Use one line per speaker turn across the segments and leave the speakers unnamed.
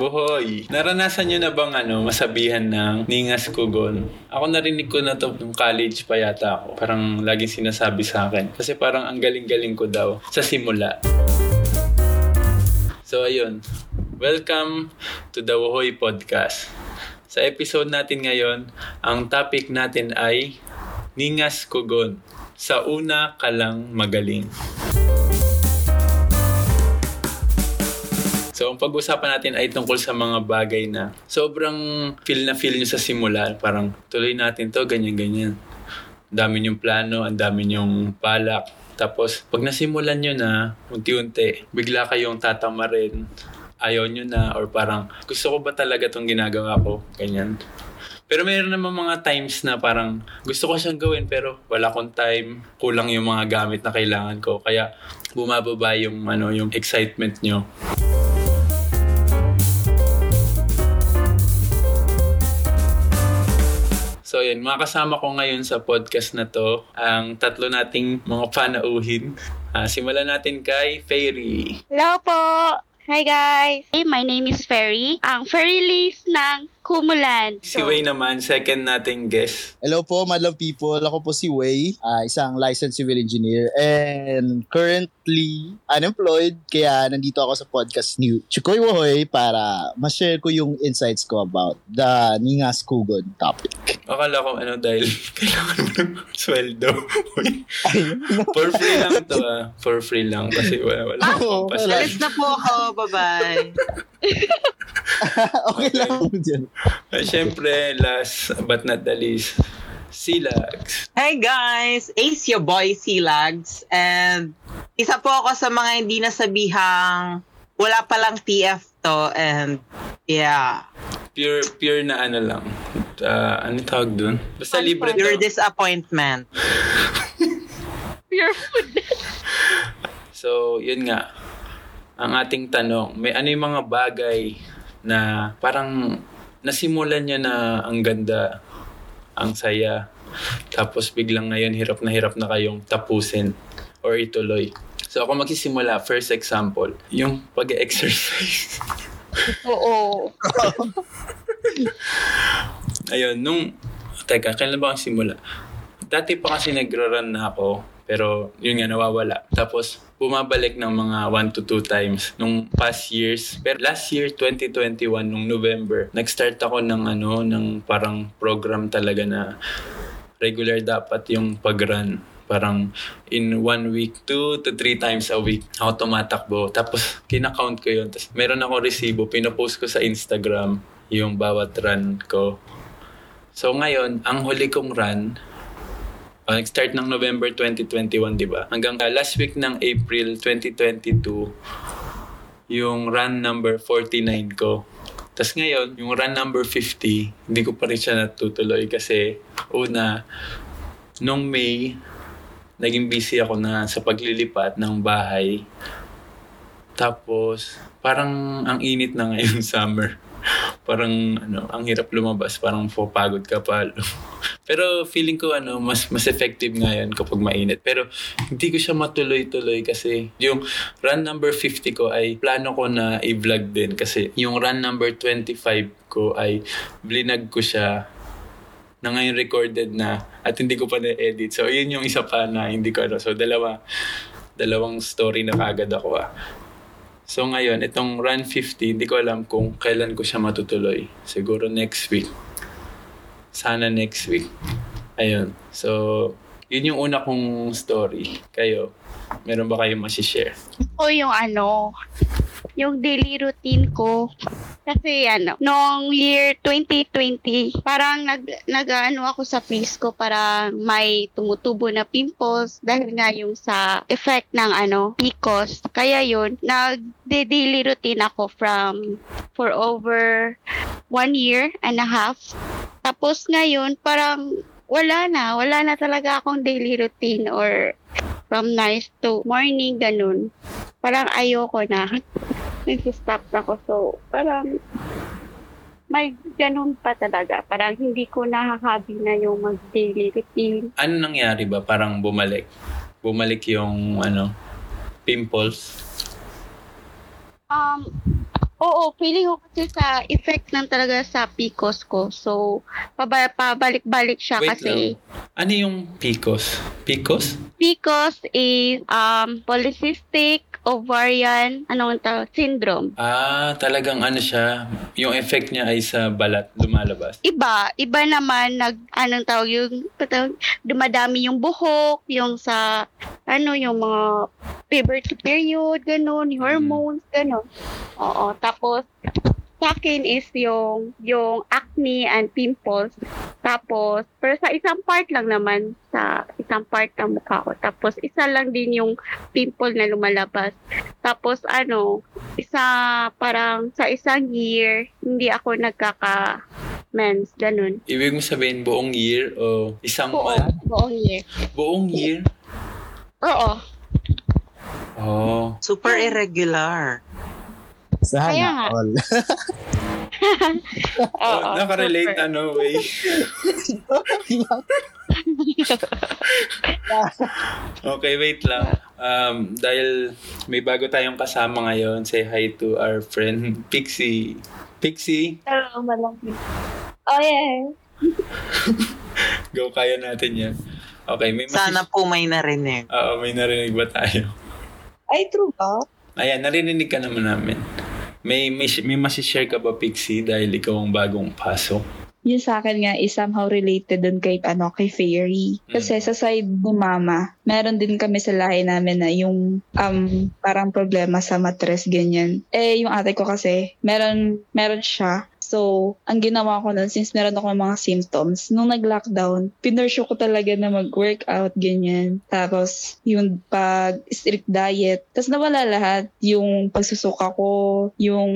Buhoy! Naranasan nyo na bang ano, masabihan ng Ningas Kugon? Ako narinig ko na to nung college pa yata ako. Parang laging sinasabi sa akin. Kasi parang ang galing-galing ko daw sa simula. So ayun, welcome to the Wuhoy Podcast. Sa episode natin ngayon, ang topic natin ay Ningas Kugon. Sa una ka lang magaling. So, ang pag-usapan natin ay tungkol sa mga bagay na sobrang feel na feel nyo sa simula. Parang tuloy natin to, ganyan-ganyan. Ang dami nyong plano, ang dami nyong balak. Tapos, pag nasimulan nyo na, unti-unti, bigla kayong tatama rin. Ayaw nyo na, or parang, gusto ko ba talaga itong ginagawa ko? Ganyan. Pero mayroon naman mga times na parang gusto ko siyang gawin pero wala akong time, kulang yung mga gamit na kailangan ko. Kaya bumababa yung ano yung excitement nyo. So yan, mga kasama ko ngayon sa podcast na to, ang tatlo nating mga panauhin. Uh, simulan natin kay Fairy.
Hello po! Hi guys! Hey, my name is Ferry. Ang Fairy Leaf ng Kumulan.
Si Wei naman, second nating guest.
Hello po, madlang people. Ako po si Wei, uh, isang licensed civil engineer and currently unemployed. Kaya nandito ako sa podcast ni Chukoy Wohoy para ma-share ko yung insights ko about the Ningas Kugon topic.
Akala ko ano dahil kailangan mo ng sweldo. For free lang to ah. For free lang kasi wala, wala
Oh,
akong
wala.
Alis na po ako. Bye-bye.
okay lang ako dyan.
Uh, Siyempre, last but not the least, Silags.
Hey guys! Ace your boy, Silags. And isa po ako sa mga hindi nasabihang wala palang TF to. And yeah,
Pure, pure na ano lang. Uh, ano tawag dun? Basta libre
your
to.
disappointment.
Pure food.
So, yun nga. Ang ating tanong, may ano yung mga bagay na parang nasimulan nyo na ang ganda, ang saya, tapos biglang ngayon hirap na hirap na kayong tapusin or ituloy. So ako magsisimula, first example, yung pag-exercise.
Oo.
Ayun, nung, teka, kailan ba ako simula? Dati pa kasi nagra-run na ako, pero yun nga, nawawala. Tapos, bumabalik ng mga 1 to 2 times nung past years. Pero last year, 2021, nung November, nag-start ako ng ano, ng parang program talaga na regular dapat yung pag-run. Parang in one week, two to three times a week, ako tumatakbo. Tapos, kinakount ko yun. Tapos, meron ako resibo, pinopost ko sa Instagram yung bawat run ko. So, ngayon, ang huli kong run, uh, nag-start ng November 2021, di ba? Hanggang uh, last week ng April 2022, yung run number 49 ko. Tapos ngayon, yung run number 50, hindi ko pa rin siya natutuloy kasi una, nung May, naging busy ako na sa paglilipat ng bahay. Tapos, parang ang init na ngayon summer. parang ano, ang hirap lumabas, parang pagod ka pa. Pero feeling ko ano, mas mas effective ngayon kapag mainit. Pero hindi ko siya matuloy-tuloy kasi yung run number 50 ko ay plano ko na i-vlog din kasi yung run number 25 ko ay blinag ko siya na ngayon recorded na at hindi ko pa na-edit. So, yun yung isa pa na hindi ko ano. So, dalawa, dalawang story na kagad ako ah. So, ngayon, itong Run 50, hindi ko alam kung kailan ko siya matutuloy. Siguro next week. Sana next week. Ayun. So, yun yung una kong story. Kayo, meron ba kayong masishare?
O yung ano, yung daily routine ko. Kasi ano, noong year 2020, parang nag, nag ano ako sa face ko para may tumutubo na pimples dahil nga yung sa effect ng ano, PCOS. Kaya yun, nag-daily routine ako from for over one year and a half. Tapos ngayon, parang wala na. Wala na talaga akong daily routine or from night to morning, ganun. Parang ayoko na. Nag-stop na ako. So, parang may ganun pa talaga. Parang hindi ko nakakabi na yung mag-daily routine.
Ano nangyari ba? Parang bumalik. Bumalik yung ano, pimples.
Um, Oo, feeling ko kasi sa effect ng talaga sa PCOS ko. So, paba- pabalik-balik siya
Wait
kasi
lang. Ano yung PCOS? PCOS?
PCOS is um, polycystic ovarian anong tawag? syndrome.
Ah, talagang ano siya, yung effect niya ay sa balat, lumalabas.
Iba, iba naman nag anong tawag yung tawag, dumadami yung buhok, yung sa ano yung mga puberty period, ganun, yung hormones, ganun. Oo, tapos sa akin is yung yung acne and pimples. Tapos, pero sa isang part lang naman, sa isang part ng mukha ko. Tapos, isa lang din yung pimple na lumalabas. Tapos, ano, isa, parang sa isang year, hindi ako nagkaka mens, ganun.
Ibig mo sabihin buong year o isang
Buong,
month?
buong year.
Buong year?
Oo.
Oh.
Super irregular.
Sana
Kaya nga.
all.
Oo,
oh, nakarelate
super.
ano way. okay, wait lang. Um, dahil may bago tayong kasama ngayon, say hi to our friend Pixie. Pixie,
Hello, malaki. Oh, yeah.
go kaya natin yan. Okay, may masis-
Sana po may narinig.
Oo, may narinig ba tayo?
Ay, true ba?
Ayan, narinig ka naman namin. May, may, may masishare ka ba, Pixie, dahil ikaw ang bagong pasok?
Yun sa akin nga is somehow related dun kay, ano, kay Fairy. Kasi sa side ni Mama, meron din kami sa lahi namin na yung um, parang problema sa matres, ganyan. Eh, yung ate ko kasi, meron, meron siya. So, ang ginawa ko nun, since meron ako mga symptoms, nung nag-lockdown, pinursyo ko talaga na mag-workout, ganyan. Tapos, yung pag-strict diet. Tapos nawala lahat. Yung pagsusuka ko, yung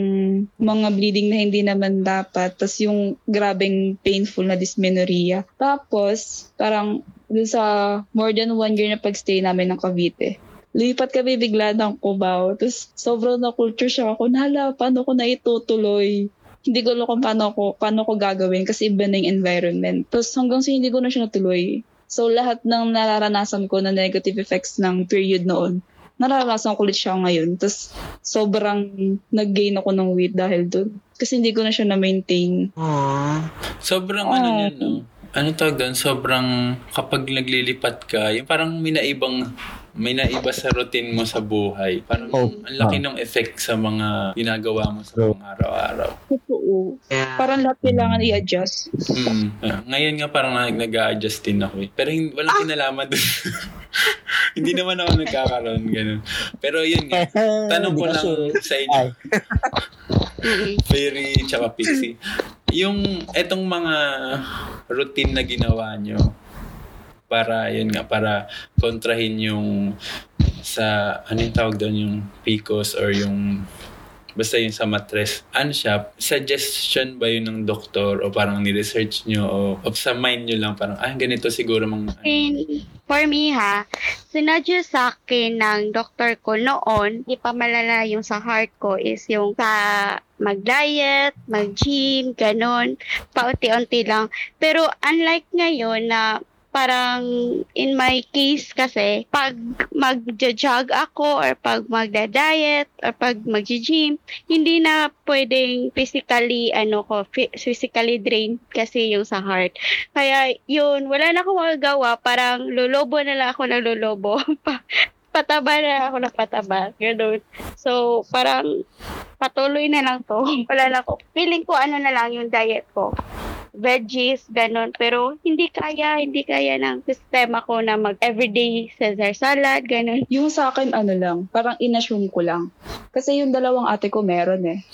mga bleeding na hindi naman dapat. Tapos yung grabing painful na dysmenorrhea. Tapos, parang dun sa more than one year na pagstay namin ng Cavite, lipat kami bigla ng Cubao. Tapos sobrang na-culture shock ako. Nahala, paano ko na itutuloy? Hindi ko alam kung paano ko, paano ko gagawin kasi iba na yung environment. Tapos hanggang sa hindi ko na siya natuloy. So lahat ng nararanasan ko na negative effects ng period noon, nararanasan ko ulit siya ngayon. Tapos sobrang nag-gain ako ng weight dahil doon. Kasi hindi ko na siya na-maintain.
Aww.
Sobrang
Oh.
ano yun, no? Ano tawag doon? Sobrang kapag naglilipat ka, yung parang may naibang may naiba sa routine mo sa buhay. Parang
Oh,
ang laki ng effect sa mga ginagawa mo sa mga araw-araw.
Totoo.
Yeah.
Parang lahat kailangan i-adjust.
Mm. Ah, ngayon nga parang nag- nag-a-adjust din ako eh. Pero hindi, walang kinalaman doon. hindi naman ako nagkakaroon ganun. Pero yun nga, tanong ko lang sa inyo. Fairy tsaka Pixie. Yung etong mga routine na ginawa nyo para yun nga para kontrahin yung sa ano yung tawag doon yung PCOS or yung basta yung sa matres. Ano siya? Suggestion ba yun ng doktor o parang ni-research nyo o, o sa mind nyo lang parang ah ganito siguro mang
In, for me ha, sinadya sa akin ng doktor ko noon, di pa malala yung sa heart ko is yung sa mag-diet, mag-gym, ganun, paunti-unti lang. Pero unlike ngayon na parang in my case kasi, pag mag-jog ako or pag magda-diet or pag mag-gym, hindi na pwedeng physically, ano ko, phy- physically drained kasi yung sa heart. Kaya yun, wala na akong magagawa. Parang lolobo na lang ako ng lolobo. Pa- pataba na ako ng pataba. Ganun. So, parang patuloy na lang to. Wala na ako. Feeling ko ano na lang yung diet ko. Veggies, ganun. Pero hindi kaya, hindi kaya ng sistema ko na mag everyday Caesar salad, ganun.
Yung sa akin, ano lang, parang inassume ko lang. Kasi yung dalawang ate ko meron eh.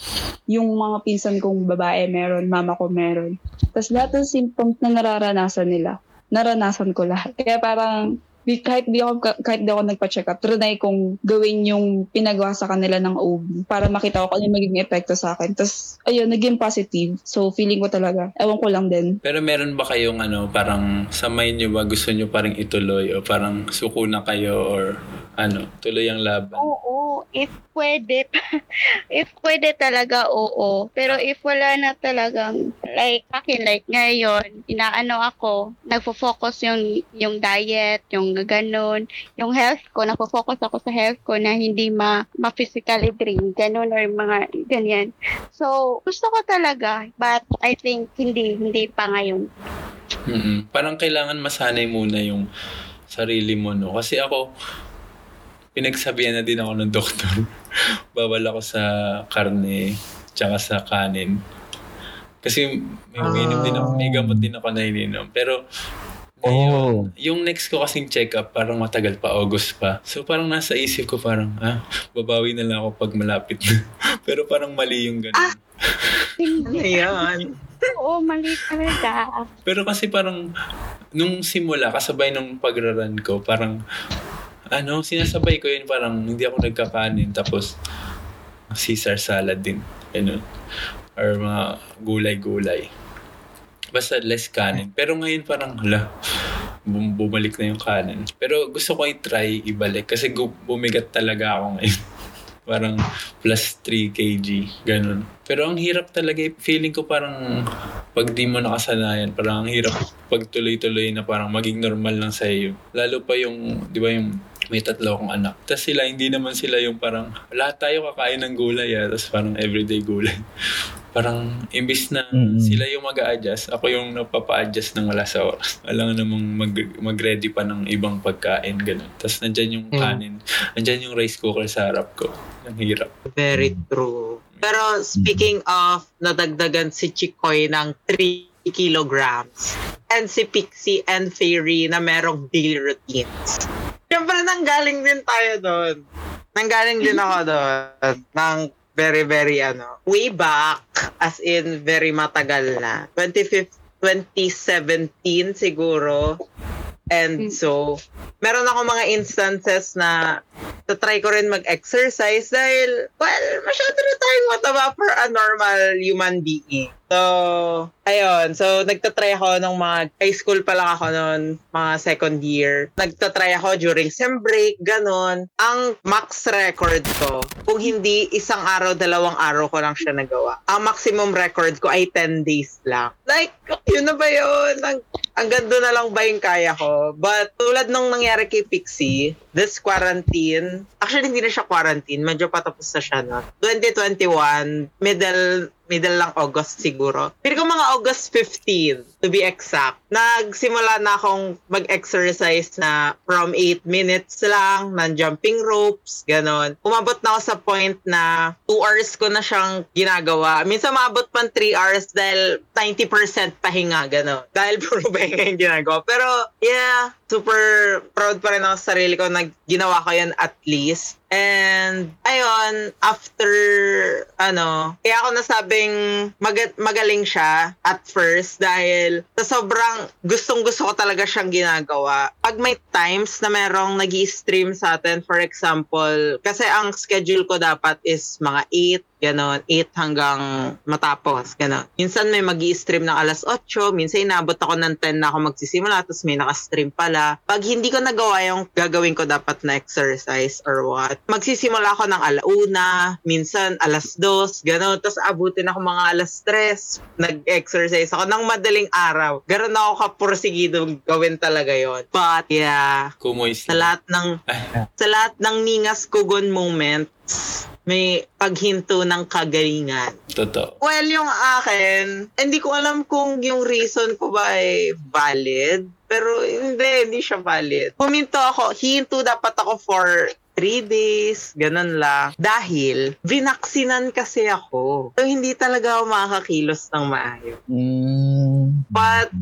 Yung mga pinsan kong babae meron, mama ko meron. Tapos lahat ng symptoms na nararanasan nila, naranasan ko lahat. Kaya parang, kahit di ako, kahit di ako nagpa-check up, trinay kong gawin yung pinagawa sa kanila ng OB para makita ko ano yung magiging epekto sa akin. Tapos, ayun, naging positive. So, feeling ko talaga. Ewan ko lang din.
Pero meron ba kayong ano, parang sa mind nyo ba gusto nyo parang ituloy o parang suko na kayo or ano, tuloy ang laban.
Oo, if pwede, if pwede talaga, oo. Pero if wala na talagang, like, akin, like, ngayon, inaano ako, nagfo-focus yung, yung diet, yung ganun, yung health ko, nagfo-focus ako sa health ko na hindi ma, ma-physically drain, ganun, or mga ganyan. So, gusto ko talaga, but I think hindi, hindi pa ngayon.
mm Parang kailangan masanay muna yung sarili mo, no? Kasi ako, pinagsabihan na din ako ng doktor. Bawal ako sa karne, tsaka sa kanin. Kasi may umiinom din ako, may gamot din ako na ininom. Pero, ngayon, yung next ko kasing check-up, parang matagal pa, August pa. So parang nasa isip ko parang, ah, babawi na lang ako pag malapit na. Pero parang mali yung ganun.
Hindi.
yan?
Oo, mali talaga.
Pero kasi parang, nung simula, kasabay nung pagraran ko, parang, ano, sinasabay ko yun, parang hindi ako nagkakanin, tapos, Caesar salad din, ganun. Or mga gulay-gulay. Basta less kanin. Pero ngayon parang, hala, bum- bumalik na yung kanin. Pero gusto ko i-try ibalik kasi gu- bumigat talaga ako ngayon. parang plus 3 kg, ganun. Pero ang hirap talaga, feeling ko parang pag di mo nakasanayan, parang ang hirap pag tuloy-tuloy na parang maging normal lang sa iyo. Lalo pa yung, di ba yung may tatlo akong anak. Tapos sila, hindi naman sila yung parang, lahat tayo kakain ng gulay ah. Tapos parang everyday gulay. parang imbis na
Mm.
sila yung mag adjust ako yung napapa-adjust ng wala sa oras. Alam namang mag, mag-ready pa ng ibang pagkain, ganun. Tapos nandyan yung
Mm.
kanin, nandyan yung rice cooker sa harap ko. Ang hirap.
Very true. Pero speaking of nadagdagan si Chikoy ng 3 kilograms and si Pixie and Fairy na merong daily routines. Siyempre, nanggaling din tayo doon. Nanggaling din ako doon ng very, very ano, way back, as in very matagal na. 25, 2017 siguro. And
Mm.
so, meron ako mga instances na try ko rin mag-exercise dahil, well, masyado na tayong mataba for a normal human being. So, ayun. So, nagtatry ako nung mga, high school pa lang ako noon, mga second year. Nagtatry ako during sem break, ganun. Ang max record ko, kung hindi isang araw, dalawang araw ko lang siya nagawa. Ang maximum record ko ay 10 days lang. Like, yun na ba yun? Ang, ang ganda na lang ba yung kaya ko? But, tulad nung nangyari kay Pixie, this quarantine, actually hindi na siya quarantine, medyo patapos na siya no. 2021, middle middle lang August siguro. Pero ko mga August 15, to be exact, nagsimula na akong mag-exercise na from 8 minutes lang, ng jumping ropes, ganon. Umabot na ako sa point na 2 hours ko na siyang ginagawa. Minsan maabot pa 3 hours dahil 90% pahinga, ganon. Dahil puro pahinga yung ginagawa. Pero, yeah, super proud pa rin ako sa sarili ko na ginawa ko yan at least. And, ayun, after, ano, kaya ako nasabing mag- magaling siya at first dahil sa sobrang gustong gusto ko talaga siyang ginagawa. Pag may times na merong nag stream sa atin, for example, kasi ang schedule ko dapat is mga 8, ganon, 8 hanggang matapos, ganon. Minsan may mag stream ng alas 8, minsan inabot ako ng 10 na ako magsisimula, tapos may naka-stream pala. Pag hindi ko nagawa yung gagawin ko dapat na exercise or what, magsisimula ako ng alauna, minsan alas 2, ganon, tapos abutin ako mga alas 3, nag-exercise ako ng madaling araw. Ganon ako kapursigido gawin talaga yon But yeah,
Kumoy
sa lahat ng sa lahat ng ningas kugon moments, may paghinto ng kagalingan.
Totoo.
Well, yung akin, hindi ko alam kung yung reason ko ba ay valid. Pero hindi, hindi siya valid. Huminto ako, hinto dapat ako for three days, ganun lang. Dahil, vinaksinan kasi ako. So, hindi talaga ako makakakilos ng maayos.
Mm.
But,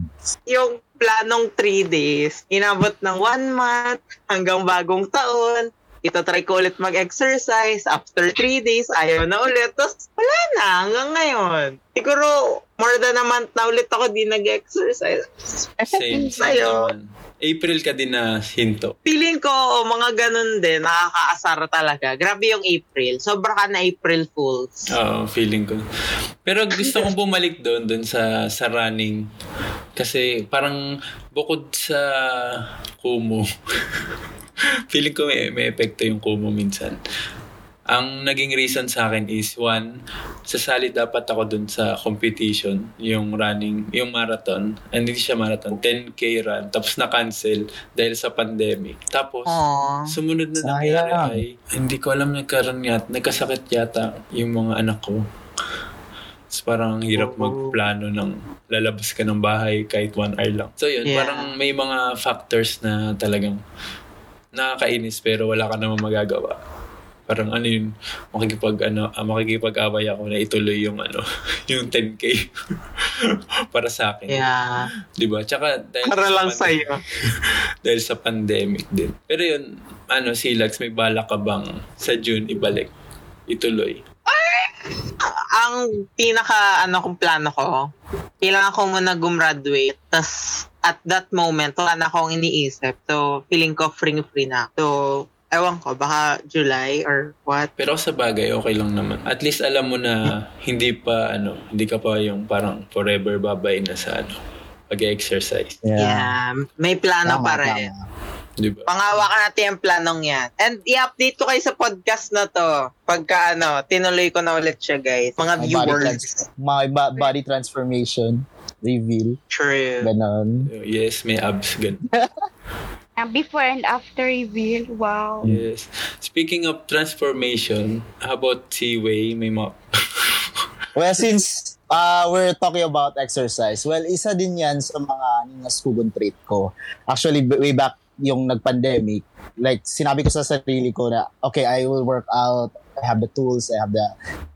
yung planong three days, inabot ng one month hanggang bagong taon. Itatry ko ulit mag-exercise. After three days, ayaw na ulit. Tapos, wala na hanggang ngayon. Siguro, more than a month na ulit ako di nag-exercise.
Same,
Sa'yo.
April ka din na hinto.
Feeling ko, oh, mga ganun din, nakakaasar talaga. Grabe yung April. Sobra ka na April Fools.
Oo, feeling ko. Pero gusto kong bumalik doon, doon sa, sa running. Kasi parang bukod sa Kumu, feeling ko may, may epekto yung kumo minsan. Ang naging reason sa akin is, one, sasali dapat ako dun sa competition, yung running, yung marathon. And hindi siya marathon, 10K run. Tapos na-cancel dahil sa pandemic. Tapos,
Aww.
sumunod na nangyari ay, hindi ko alam nagkaroon yata, nagkasakit yata yung mga anak ko. Tapos parang ang hirap magplano ng lalabas ka ng bahay kahit one hour lang. So yun,
Yeah.
parang may mga factors na talagang nakakainis pero wala ka naman magagawa. Parang ano yun, makikipag, ano, ah, makikipag-away ako na ituloy yung ano, yung 10K para sa akin.
Yeah.
Di ba? Tsaka dahil
Para
sa
lang
pande-
sa'yo.
dahil sa pandemic din. Pero yun, ano, Silax, may bala ka bang sa June ibalik? Ituloy.
Ang pinaka ano kong plano ko, kailangan ko muna gumraduate. tas at that moment, wala na akong iniisip. So, feeling ko free-free na. So, ewan ko, baka July or what.
Pero sa bagay, okay lang naman. At least alam mo na hindi pa, ano, hindi ka pa yung parang forever babay na sa, ano, pag-exercise.
Yeah. May plano
Tama,
pa rin.
tama.
Di ba?
Pangawakan natin ang planong yan. And i-update ko kayo sa podcast na to. Pagka ano, tinuloy ko na ulit siya guys. Mga
May body,
viewers.
trans- my ba- body transformation reveal.
True.
Ganon.
Yes, may abs. Gan.
Ah, before and after reveal, wow.
Yes. Speaking of transformation, how about si Wei? May mga...
Well, since uh, we're talking about exercise, well, isa din yan sa mga ningaskugon trait ko. Actually, way back yung nag-pandemic, like, sinabi ko sa sarili ko na, okay, I will work out, I have the tools, I have the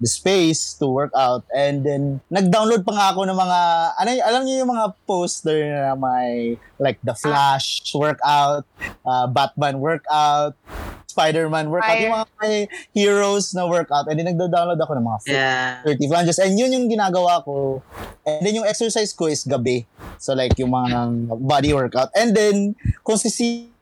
the space to work out. And then, nag-download pa nga ako ng mga, ano, alam niyo yung mga poster na may, like, The Flash workout, uh, Batman workout, Spider-Man workout,
Fire.
yung mga may heroes na workout. And then, nagda-download ako ng mga
Yeah.
30 plunges. And yun yung ginagawa ko. And then yung exercise ko is gabi. So like yung mga body workout. And then, kung si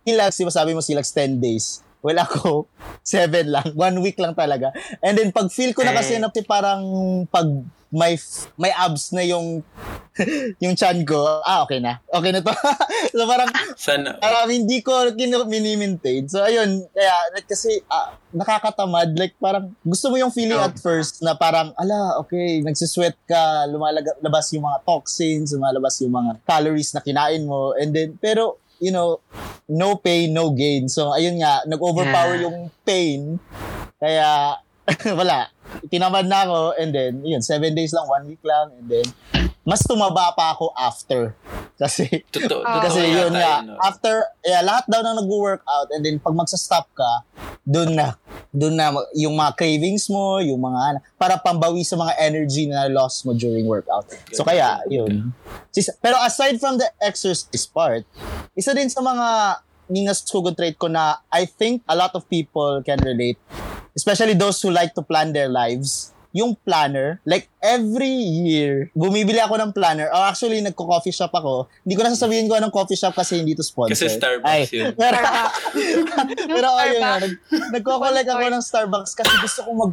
Silax, di ba sabi mo Silax 10 days. Well ako, 7 lang. One week lang talaga. And then pag feel ko na kasi
Eh.
na parang pag may may abs na yung yung chan ko, ah okay na. Okay na to. so parang
Sana...
Parang hindi ko kin- mini-maintain. So, ayun. Kaya, like, kasi, ah, nakakatamad. Like, parang, gusto mo yung feeling at first na parang, ala, okay, nagsisweat ka, lumalabas yung mga toxins, lumalabas yung mga calories na kinain mo. And then, pero, you know, no pain, no gain. So, ayun nga, nag-overpower
Yeah.
yung pain. Kaya, wala. Tinamad na ako. And then, yun, seven days lang, one week lang. And then, mas tumaba pa ako after. Kasi,
Totoo.
Ah.
totoo
kasi
yata
yun nga,
no?
after, yeah, lahat daw na nag-workout and then pag magsa-stop ka, doon na, doon na yung mga cravings mo, yung mga, ano, para pambawi sa mga energy na lost mo during workout. So kaya, yun. Pero aside from the exercise part, isa din sa mga ningas sugod trait ko na I think a lot of people can relate, especially those who like to plan their lives yung planner, like every year, bumibili ako ng planner. Or actually, nagko-coffee shop ako. Hindi ko na sasabihin ko anong coffee shop kasi hindi to sponsor.
Kasi Starbucks yun.
Pero,
Yung
pero ayun nag, nagko-collect ako ng Starbucks kasi gusto ko mag,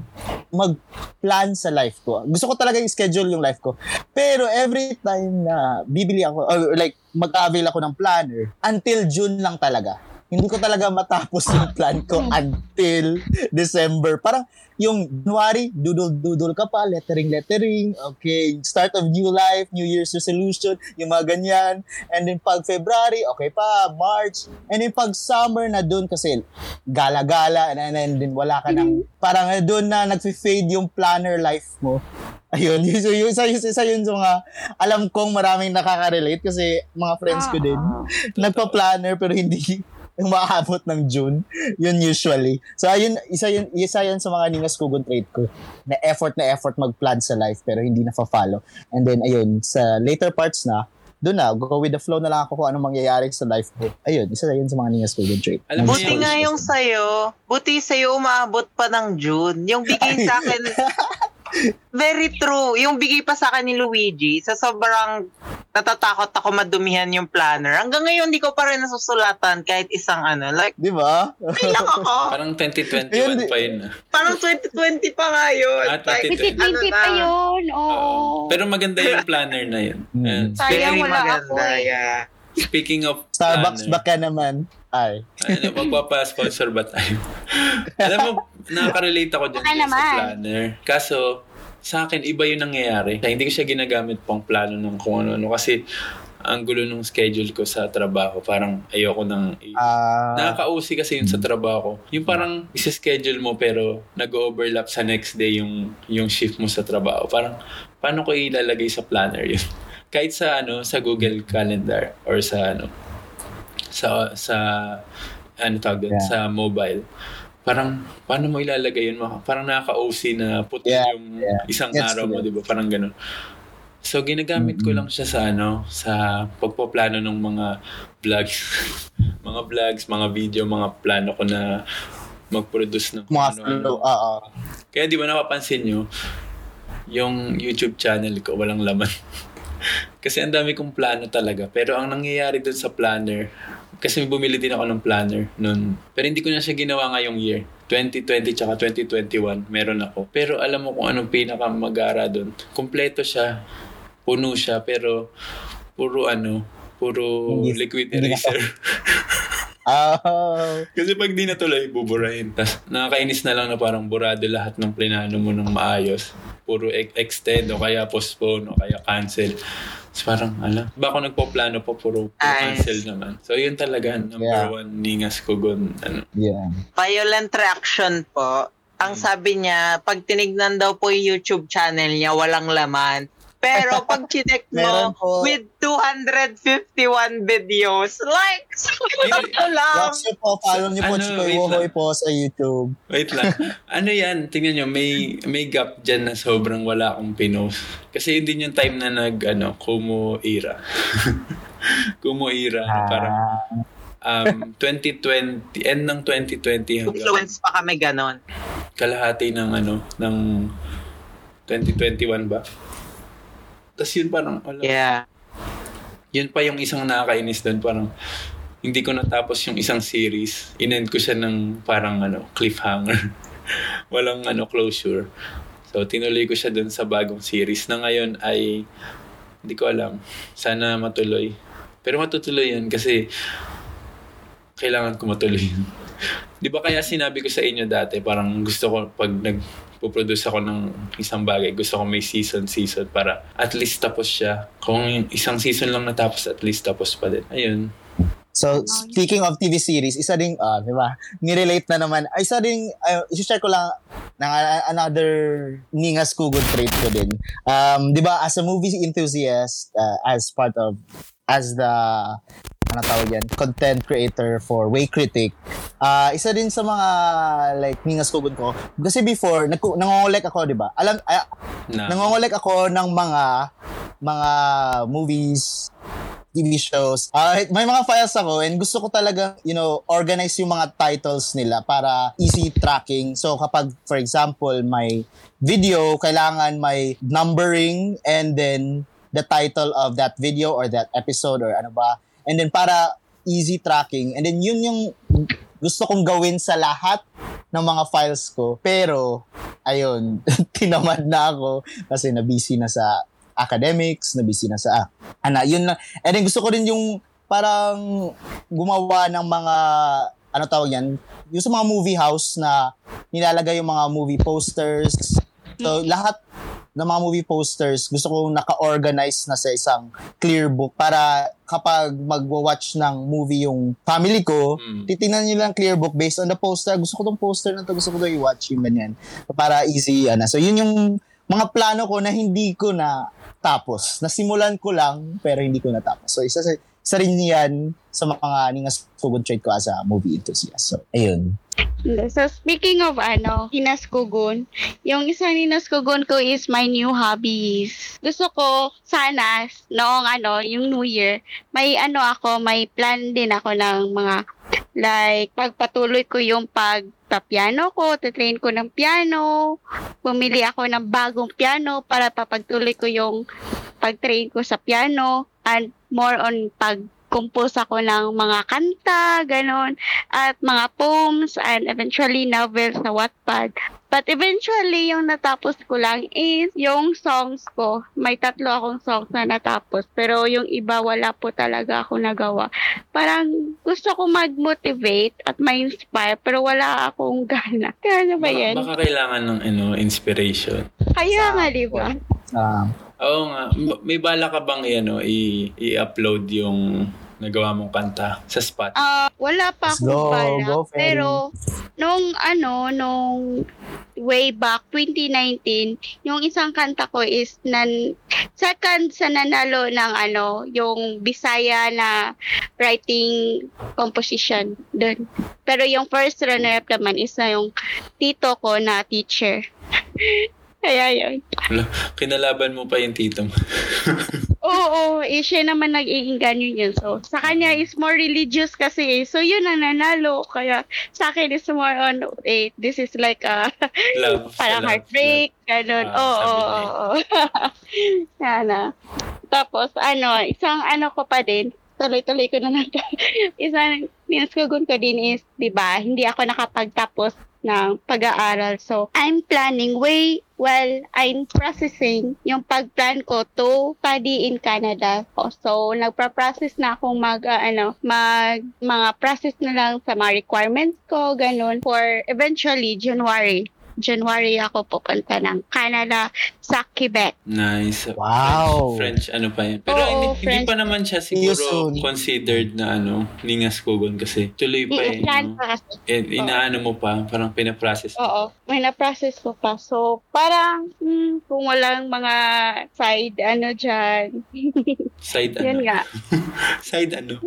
mag-plan sa life ko. Gusto ko talaga yung schedule yung life ko. Pero every time na bibili ako, or like, mag-avail ako ng planner, until June lang talaga. Hindi ko talaga matapos yung plan ko until December. Parang yung January, doodle-doodle ka pa, lettering-lettering, okay, start of new life, New Year's resolution, yung mga ganyan. And then pag February, okay pa, March. And then pag summer na doon kasi gala-gala, and, and then wala ka nang, parang doon na nag-fade yung planner life mo. Ayun, yun, yun, yun, isa, isa, yun sa mga, alam kong maraming nakaka-relate kasi mga friends ko din, nagpa-planner pero hindi umaabot ng June. Yun usually. So ayun, isa yun, isa yun sa mga ningas kugon trait ko. Na effort na effort mag-plan sa life pero hindi na follow And then ayun, sa later parts na, doon na, go with the flow na lang ako kung anong mangyayari sa life ko. Ayun, isa yun sa mga ningas kugon trait.
Alam mo
Buti nga yung sa'yo, buti sa'yo umaabot pa ng June. Yung bigay sa akin, very true. Yung bigay pa sa akin ni Luigi, sa sobrang natatakot ako madumihan yung planner. Hanggang ngayon, di ko pa rin nasusulatan kahit isang ano. Like,
Di ba?
kailang ako.
Parang 2021
Ayun, di-
pa yun. ah.
Parang 2020 pa nga yun.
Ah,
Like,
2020.
2020
ano
pa
na.
yun, oo.
Oo. Pero maganda yung planner na yun.
Hmm.
Ayan.
Sayang
very
wala
maganda,
ako eh.
yeah.
speaking of
Starbucks
planner,
baka naman. Ay.
ano, magpapa-sponsor ba tayo? Alam mo, nakaka-relate ako dyan, sa planner. Kaso, sa akin, iba yung nangyayari. Kaya hindi ko siya ginagamit pang plano ng kung ano-ano. Kasi, ang gulo ng schedule ko sa trabaho. Parang ayoko nang
Ah,
Nakaka-usi kasi yun sa trabaho ko. Yung parang isa-schedule mo pero nag-overlap sa next day yung yung shift mo sa trabaho. Parang paano ko ilalagay sa planner yun? Kahit sa ano sa Google Calendar or sa ano sa sa ano tawag doon,
Yeah.
sa mobile. Parang paano mo ilalagay yun? Parang nakaka-usi na puti
Yeah,
yung
yeah.
isang
Gets
araw mo,
ko.
'di ba? Parang ganun. So ginagamit ko
Mhm.
lang siya sa ano, sa pagpaplano ng mga vlogs. mga vlogs, mga video, mga plano ko na mag-produce ng
mga
ano,
flow. Oo.
Kaya di ba napapansin nyo, yung YouTube channel ko walang laman. kasi ang dami kong plano talaga. Pero ang nangyayari dun sa planner, kasi bumili din ako ng planner nun. Pero hindi ko na siya ginawa ngayong year. 2020 tsaka 2021, meron ako. Pero alam mo kung anong pinaka magara dun. Kompleto siya. Puno siya. Pero puro ano, puro
Hindi-
liquid eraser.
Oh.
Kasi pag di natuloy, buburahin. Tapos nakakainis na lang na parang burado lahat ng plinano mo ng maayos. Puro e- extend o kaya postpone o kaya cancel. Tapos parang, ala, ba ako nagpo-plano pa, puro, puro
Ay.
cancel naman. So yun talaga, number
Yeah.
one, ningas ko gun. Ano.
Yeah.
Violent reaction po. Ang sabi niya, pag tinignan daw po yung YouTube channel niya, walang laman. Pero pag chinek mo, with 251 videos, like, ko lang.
Niyo po, follow niyo po
Ano,
Chikoy
wait
Wohoy
lang.
po sa YouTube.
Wait lang. ano yan? Tingnan nyo, may, may gap dyan na sobrang wala akong pinost. Kasi yun din yung time na nag, ano, Kumu era. Kumu era. na Parang,
Ah,
um, 2020, end ng 2020 hanggang
Influence pa kami ganon.
kalahati ng ano, ng 2021 ba? Tapos yun parang, ala,
Yeah.
yun pa yung isang nakakainis doon, parang hindi ko natapos yung isang series. Inend ko siya ng parang ano, cliffhanger. Walang ano, closure. So, tinuloy ko siya doon sa bagong series na ngayon ay hindi ko alam. Sana matuloy. Pero matutuloy yun kasi kailangan ko matuloy. Di ba kaya sinabi ko sa inyo dati, parang gusto ko pag nagpo-produce ako ng isang bagay, gusto ko may season-season para at least tapos siya. Kung isang season lang natapos, at least tapos pa din. Ayun.
So, speaking of TV series, isa ding, ah, di ba, nirelate na naman, ay, isa ding, uh, isi-share ko lang ng uh, another Ningas Kugon trait ko din. Um, di ba, as a movie enthusiast, uh, as part of, as the, ano tawag yan, content creator for Way Critic, ah isa din sa mga, like, Ningas Kugon ko, kasi before, nag- nangongolek ako, di ba? Alam, ay,
Na,
Nangongolek ako ng mga mga movies, TV shows. Ah, may mga files ako and gusto ko talaga, you know, organize yung mga titles nila para easy tracking. So kapag, for example, may video, kailangan may numbering and then the title of that video or that episode or ano ba. And then para easy tracking. And then yun yung gusto kong gawin sa lahat ng mga files ko. Pero, ayun, tinamad na ako kasi na-busy na sa academics, na-busy na sa, ano, yun lang. And then gusto ko rin yung parang gumawa ng mga, ano tawag yan, yung sa mga movie house na nilalagay yung mga movie posters. So, lahat ng mga movie posters, gusto ko naka-organize na sa isang clear book para kapag mag-watch ng movie yung family ko,
Mm.
titingnan nyo lang clear book based on the poster. Gusto ko tong poster na to, gusto ko to i-watch yung ganyan. Para easy, ano. So, yun yung mga plano ko na hindi ko na tapos. Nasimulan ko lang, pero hindi ko natapos. So, isa, sa- isa rin yan sa mga ningas food trade ko as a movie enthusiast. So, ayun.
So, speaking of ano, hinaskugon, yung isang hinaskugon ko is my new hobbies. Gusto ko sana, noong ano, yung New Year, may ano ako, may plan din ako ng mga, like, pagpatuloy ko yung pagpa-piano ko, titrain ko ng piano, bumili ako ng bagong piano para papagtuloy ko yung pag-train ko sa piano, and more on pag compose ako ng mga kanta, ganon at mga poems and eventually novels sa Wattpad. But eventually, yung natapos ko lang is yung songs ko. May tatlo akong songs na natapos. Pero yung iba, wala po talaga ako nagawa. Parang gusto ko mag-motivate at ma-inspire, pero wala akong gana. Kaya ba
Baka,
yan?
baka kailangan ng ano, inspiration.
Kaya nga, di ba?
Ah,
Oo nga. May bala ka bang ano, i- i-upload yung nagawa mong kanta sa spot?
Ah, wala pa
Let's
akong
go,
balak.
go, Ferry.
pero, nung ano, nung way back 2019, yung isang kanta ko is nan second sa nanalo ng ano, yung Bisaya na writing composition doon. Pero yung first runner-up naman is na yung tito ko na teacher. Kaya yun.
Kinalaban mo pa yung tito mo.
Oo, eh, siya naman nagiging ganyan yun. So, sa kanya is more religious kasi. eh. So, yun ang nanalo. Kaya, sa akin is more on, eh, this is like a,
Love.
parang
love,
heartbreak, ganun.
Ah,
Oo, oo, oo. Yan na. Tapos, ano, isang ano ko pa din, tuloy-tuloy ko na lang. isang ninskugun ko din is, di ba, hindi ako nakapagtapos ng pag-aaral. So, I'm planning way well, I'm processing yung pag-plan ko to study in Canada. So, nagpa-process na akong mag, ah, ano, mag, mga process na lang sa mga requirements ko, ganun, for eventually January. January ako pupunta ng Canada sa Quebec.
Nice.
Wow.
French, French ano pa yun. Pero
Oo,
hindi, hindi
French.
pa naman siya siguro considered na ano, Ningas Kugon kasi tuloy pa eh.
I-plan
no?
pa kasi.
In, inaano mo pa, parang pinaprocess mo.
Oo, may na-process ko pa. So, parang hmm, kung walang mga side ano dyan.
Side
Yun
ano?
nga.
Side ano?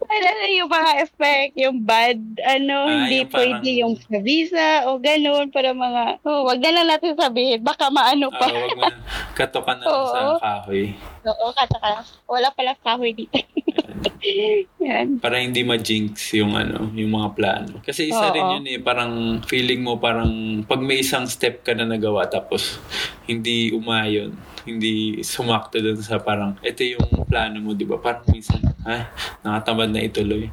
Ano na yung mga effect, yung bad, ano,
Ah,
hindi
yung parang-
pwede yung sa visa o ganun para mga, oh, wag na lang natin sabihin, baka maano
Ah,
pa.
wag mo na. Katokan na lang sa
Oo.
kahoy.
Oo, kataka. Wala pala kahoy dito. Yan.
Para hindi ma-jinx yung ano, yung mga plano. Kasi isa
Oo.
rin yun eh, parang feeling mo parang pag may isang step ka na nagawa tapos hindi umayon, hindi sumakto dun sa parang ito yung plano mo, di ba? Parang minsan, ay, nakatamad na ituloy.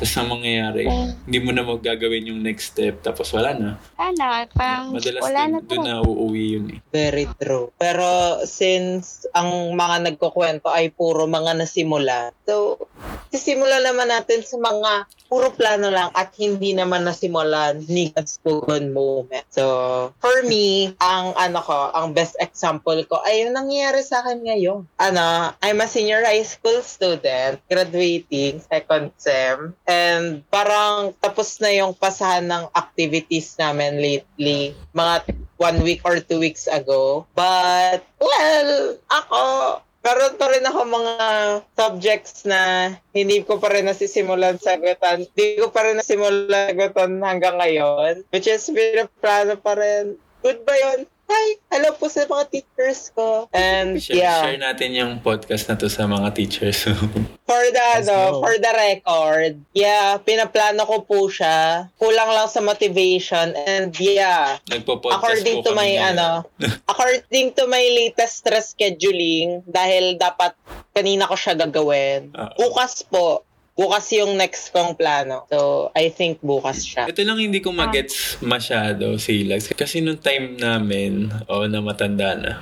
Tapos ang mangyayari,
Oo.
hindi mo na maggagawin yung next step tapos wala na.
Sana, parang
Madalas
wala
dun,
na to.
na uuwi yun eh.
Very true. Pero since ang mga nagkukwento ay puro mga nasimula, so sisimula naman natin sa mga puro plano lang at hindi naman nasimulan ni God's spoken moment. So, for me, ang ano ko, ang best example ko ay yung nangyayari sa akin ngayon. Ano, I'm a senior high school student, graduating, second sem, and parang tapos na yung pasahan ng activities namin lately. Mga one week or two weeks ago. But, well, ako, meron pa rin ako mga subjects na hindi ko pa rin nasisimulan sagutan. Hindi ko pa rin nasimulan sagutan hanggang ngayon. Which is, pinaplano pa rin. Good ba yun? Hi! Hello po sa mga teachers ko. And
Share,
yeah,
share natin yung podcast na to sa mga teachers.
for the, ano, for the record, yeah, pinaplano ko po siya. Kulang lang sa motivation. And yeah,
Nagpo-podcast
according
po
to
kami
my
ngayon.
ano according to my latest stress scheduling dahil dapat kanina ko siya gagawin
Ah.
bukas po bukas yung next kong plano so I think bukas siya
Ito lang hindi ko magets masyado, Silags. Kasi nung time namin, o na matanda na.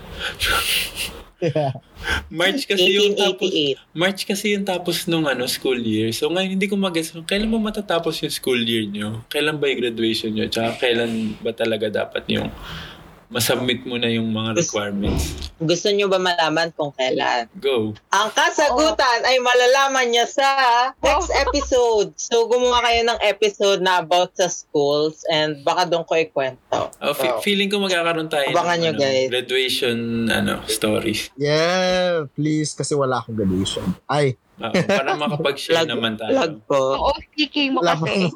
March kasi yung tapos
1888
March kasi yung tapos nung ano school year. So ngayon hindi ko magets kailan ba matatapos yung school year nyo? Kailan ba yung graduation nyo? Tsaka kailan ba talaga dapat yung masubmit mo na yung mga requirements?
gusto nyo ba malaman kung kailan
Go.
ang kasagutan ay malalaman niya sa next episode so gumawa kayo ng episode na about sa schools and baka doon ko ikwento
Oh,
So,
feeling ko magkakaroon tayo
Abangan nyo,
ano,
guys.
graduation ano, stories.
Yeah, please, kasi wala akong graduation. Ay,
Oo, para makapag-share
plug,
naman tayo.
plug po
Oo, speaking mo
wala
kasi.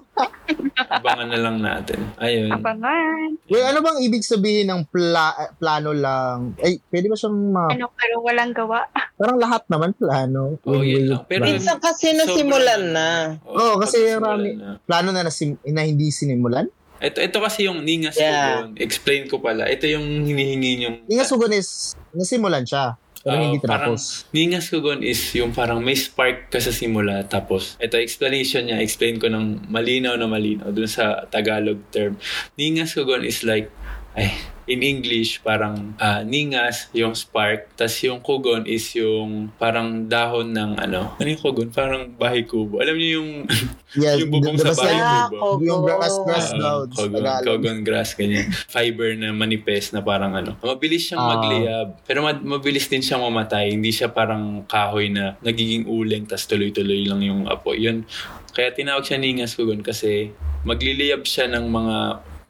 Abangan na lang natin. Ayun.
Abangan.
Wait, ano bang ibig sabihin ng pla- plano lang? Ay, pwede ba siyang ma-
Ano, pero walang gawa.
Parang lahat naman plano.
Oh, yun lang. Pero-
minsan kasi nasimulan na
Oo, kasi
pag-simulan
marami-
na.
plano na, nasim- na hindi sinimulan?
Ito, ito kasi yung Ningas
Yeah.
Kugon. Explain ko pala. Ito yung hinihingi yung...
Yung sugon is, nasimulan siya. Pero
Ah,
hindi
parang
tinapos.
Ningas Kugon is yung parang may spark ka sa simula. Tapos, ito explanation niya. Explain ko ng malinaw na malinaw dun sa Tagalog term. Ningas Kugon is like, ay, in English, parang ah, ningas, yung spark. tas yung kugon is yung parang dahon ng ano. Ano yung kugon? Parang bahay kubo. Alam niyo yung,
Yes,
yung bubong sa bahay
basta
Ah,
kubo.
Yung grass, grass
Ah,
daw. sa
Kogon,
Tagalog.
kogon grass, ganyan. Fiber na manipes na parang ano. Mabilis siyang
Ah.
magliyab. Pero mad- mabilis din siyang mamatay. Hindi siya parang kahoy na nagiging uling tas tuloy-tuloy lang yung apoy. Yun. Kaya tinawag siya ningas kugon kasi magliliyab siya ng mga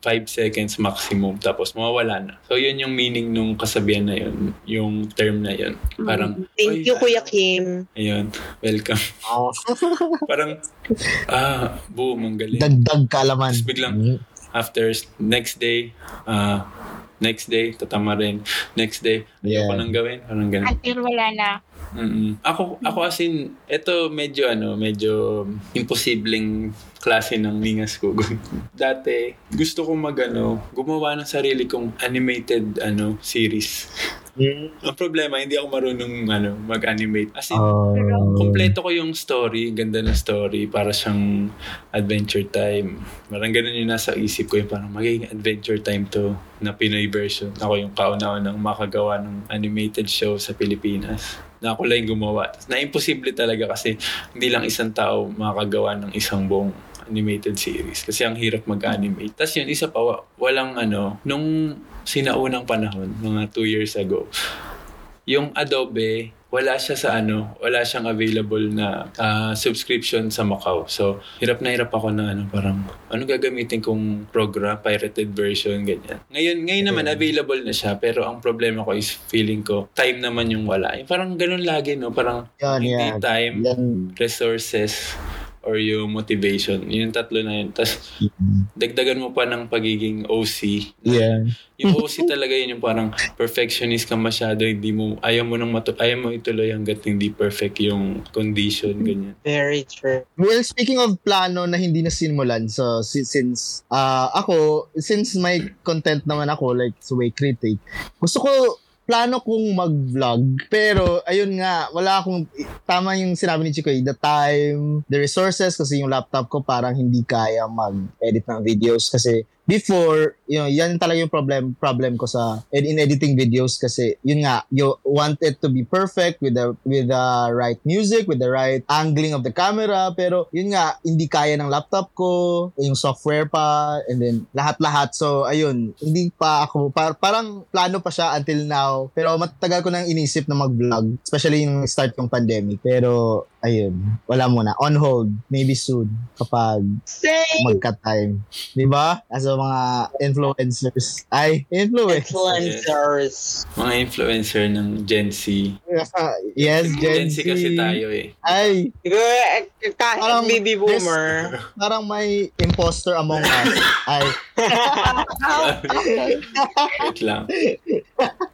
5 seconds maximum tapos mawawala na. So yun yung meaning nung kasabihan na yun, yung term na yun. Parang,
Thank
"Oy,
you, Kuya Kim.
Ayun, welcome.
Oh,
Parang, ah, boom, ang galing.
Dagdag kalaman.
Tapos biglang, after s- next day, ah, next day, tatama rin. Next day, ayoko
Yeah.
nang gawin. Parang ganun.
Until wala na.
Mm-mm. Ako, ako as in, ito medyo ano, medyo imposibleng klase ng ningas ko. Dati, gusto kong mag ano, gumawa ng sarili kong animated ano, series. Ang problema, hindi ako marunong ano, mag-animate. As in,
Oh.
kompleto ko yung story, ganda ng story, para siyang adventure time. Parang ganun yung nasa isip ko, yung parang magiging adventure time to na Pinoy version. Ako yung kauna-unang makagawa ng animated show sa Pilipinas. Na ako lang gumawa. Na imposible talaga kasi hindi lang isang tao makagawa ng isang buong animated series kasi ang hirap mag-animate. Tapos yun, isa pa, wa- walang ano, nung sinaunang panahon, mga two years ago, yung Adobe, wala siya sa ano, wala siyang available na ah, subscription sa Macau. So, hirap na hirap ako na ano, parang, ano gagamitin kong program, pirated version, ganyan. Ngayon, ngayon naman, available na siya, pero ang problema ko is feeling ko, time naman yung wala. Yung parang ganun lagi, no? Parang,
Yan,
hindi
yan.
time,
Yan.
resources, or yung motivation. Yung tatlo na yun. Tapos, dagdagan mo pa ng pagiging OC.
Yan.
Yung OC talaga yun yung parang perfectionist ka masyado, hindi mo, ayaw mo nang matu- ayaw mo ituloy hanggat hindi perfect yung condition, ganyan.
Very true.
Well, speaking of plano na hindi na simulan, so si- since ah ako, since may content naman ako, like sa way critic, gusto ko plano kong mag-vlog. Pero, ayun nga, wala akong, tama yung sinabi ni Chikoy, the time, the resources, kasi yung laptop ko parang hindi kaya mag-edit ng videos. Kasi, before, you know, yan talaga yung problem problem ko sa in editing videos kasi yun nga you want it to be perfect with the with the right music with the right angling of the camera pero yun nga hindi kaya ng laptop ko yung software pa and then lahat-lahat. So ayun hindi pa ako par- parang plano pa siya until now. Pero matagal ko nang inisip na mag-vlog especially yung start ng pandemic. Pero ayun wala muna on hold maybe soon kapag
Same.
magka-time. Di ba? As a mga influencers. Ay, influence.
Influencers.
Mga influencer ng Gen Z.
yes,
Gen
Gen,
Z kasi tayo eh.
Ay,
kahit
Parang
baby boomer.
parang may imposter among us. Ay,
Wait lang.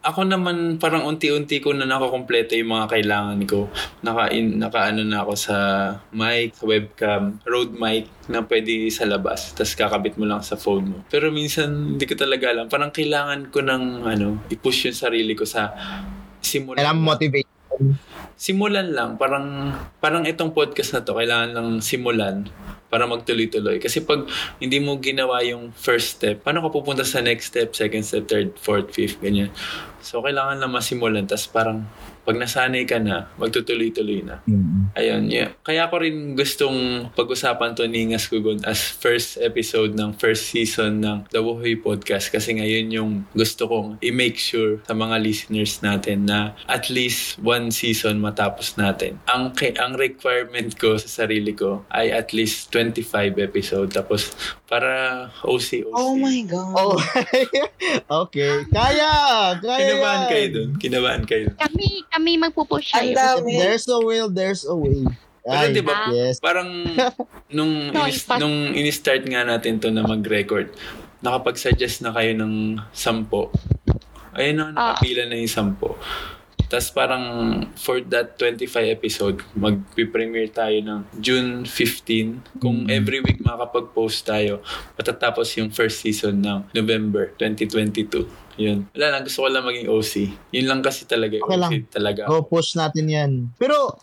Ako naman parang unti-unti ko na nakakompleto yung mga kailangan ko. Naka, in, naka ano na ako sa mic, sa webcam, road mic na pwede sa labas. Tapos kakabit mo lang sa phone mo. Pero minsan hindi ko talaga alam. Parang kailangan ko ng ano, i-push yung sarili ko sa simulan.
kailangan
lang.
motivate.
simulan lang. Parang, parang itong podcast na to, kailangan lang simulan para magtuloy-tuloy. Kasi pag hindi mo ginawa yung first step, paano ka pupunta sa next step, second step, third, fourth, fifth, ganyan. So, kailangan lang masimulan. Tapos parang, pag nasanay ka na, magtutuloy-tuloy na. Ayun, yeah. Kaya ko rin gustong pag-usapan to ni Ngas Kugon as first episode ng first season ng The Wuhoy Podcast kasi ngayon yung gusto kong i-make sure sa mga listeners natin na at least one season matapos natin. Ang, ang requirement ko sa sarili ko ay at least 25 episode tapos para OC, OC.
Oh my God.
Oh, okay. Kaya! Kaya
Kinabahan kayo dun? Kinabahan kayo dun?
Kami, kami magpupush
Ang dami.
There's a will, there's a way.
Pero
Ay,
di ba,
Yes.
parang nung,
No,
inis, nung in-start nga natin to na mag-record, nakapag-suggest na kayo ng sampo. Ayun na, nakapila na yung sampo. Tapos parang for that 25 episode, mag-premiere tayo ng June 15. Kung
Mm.
every week makakapag-post tayo, matatapos yung first season ng November 2022. Yun. Wala lang, gusto ko lang maging OC. Yun lang kasi talaga.
Okay
OC
lang.
talaga.
Go push natin yan. Pero,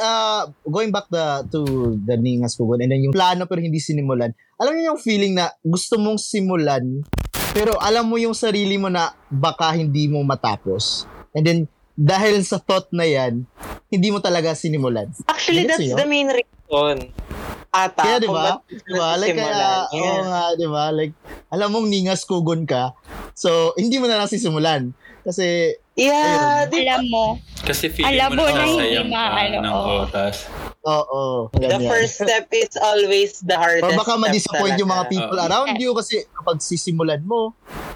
uh, going back the, to the Ningas Pugon, and then yung plano pero hindi sinimulan, alam niyo yung feeling na gusto mong simulan, pero alam mo yung sarili mo na baka hindi mo matapos. And then, dahil sa thought na yan, hindi mo talaga sinimulan.
Actually, that's the main reason. Ata,
Kaya, di
kung
ba?
ba't
Di ba? Like, kaya,
Yes.
oo nga, di ba? Like, alam mong ningas kugon ka. So, hindi mo na lang sisimulan. Kasi,
Yeah, di
Alam mo,
Kasi feeling
Alam
mo
mo na hindi maano,
ng
oo.
oras.
oo.
The
ganyan.
first step is always the hardest
Or baka ma-disappoint yung mga people
Oo.
around you kasi kapag sisimulan mo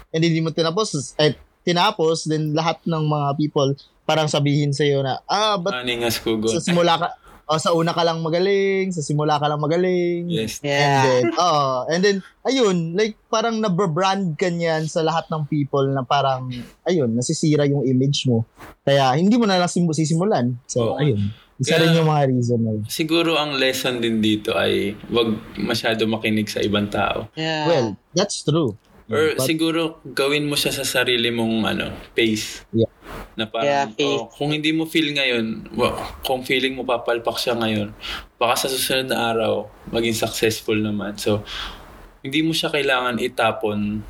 and hindi mo tinapos, eh, tinapos, then lahat ng mga people parang sabihin sa'yo na, ah, ba't
Maningas kugon.
sa simula ka, oh, sa una ka lang magaling, sa simula ka lang magaling.
Yes.
And
Yeah.
then, oo. and then, ayun, like, parang nababrand ka niyan sa lahat ng people na parang, ayun, nasisira yung image mo. Kaya, hindi mo na lang sim- sisimulan. So,
Oo.
ayun. Isa
Kaya-
rin yung mga reason na yun.
Siguro ang lesson din dito ay wag masyado makinig sa ibang tao.
Yeah.
Well, that's true.
Or
But-
siguro gawin mo siya sa sarili mong ano, pace.
Yeah.
Na parang,
Yeah,
oh, kung hindi mo feel ngayon, wa- kung feeling mo papalpak siya ngayon, baka sa susunod na araw, maging successful naman. So, hindi mo siya kailangan itapon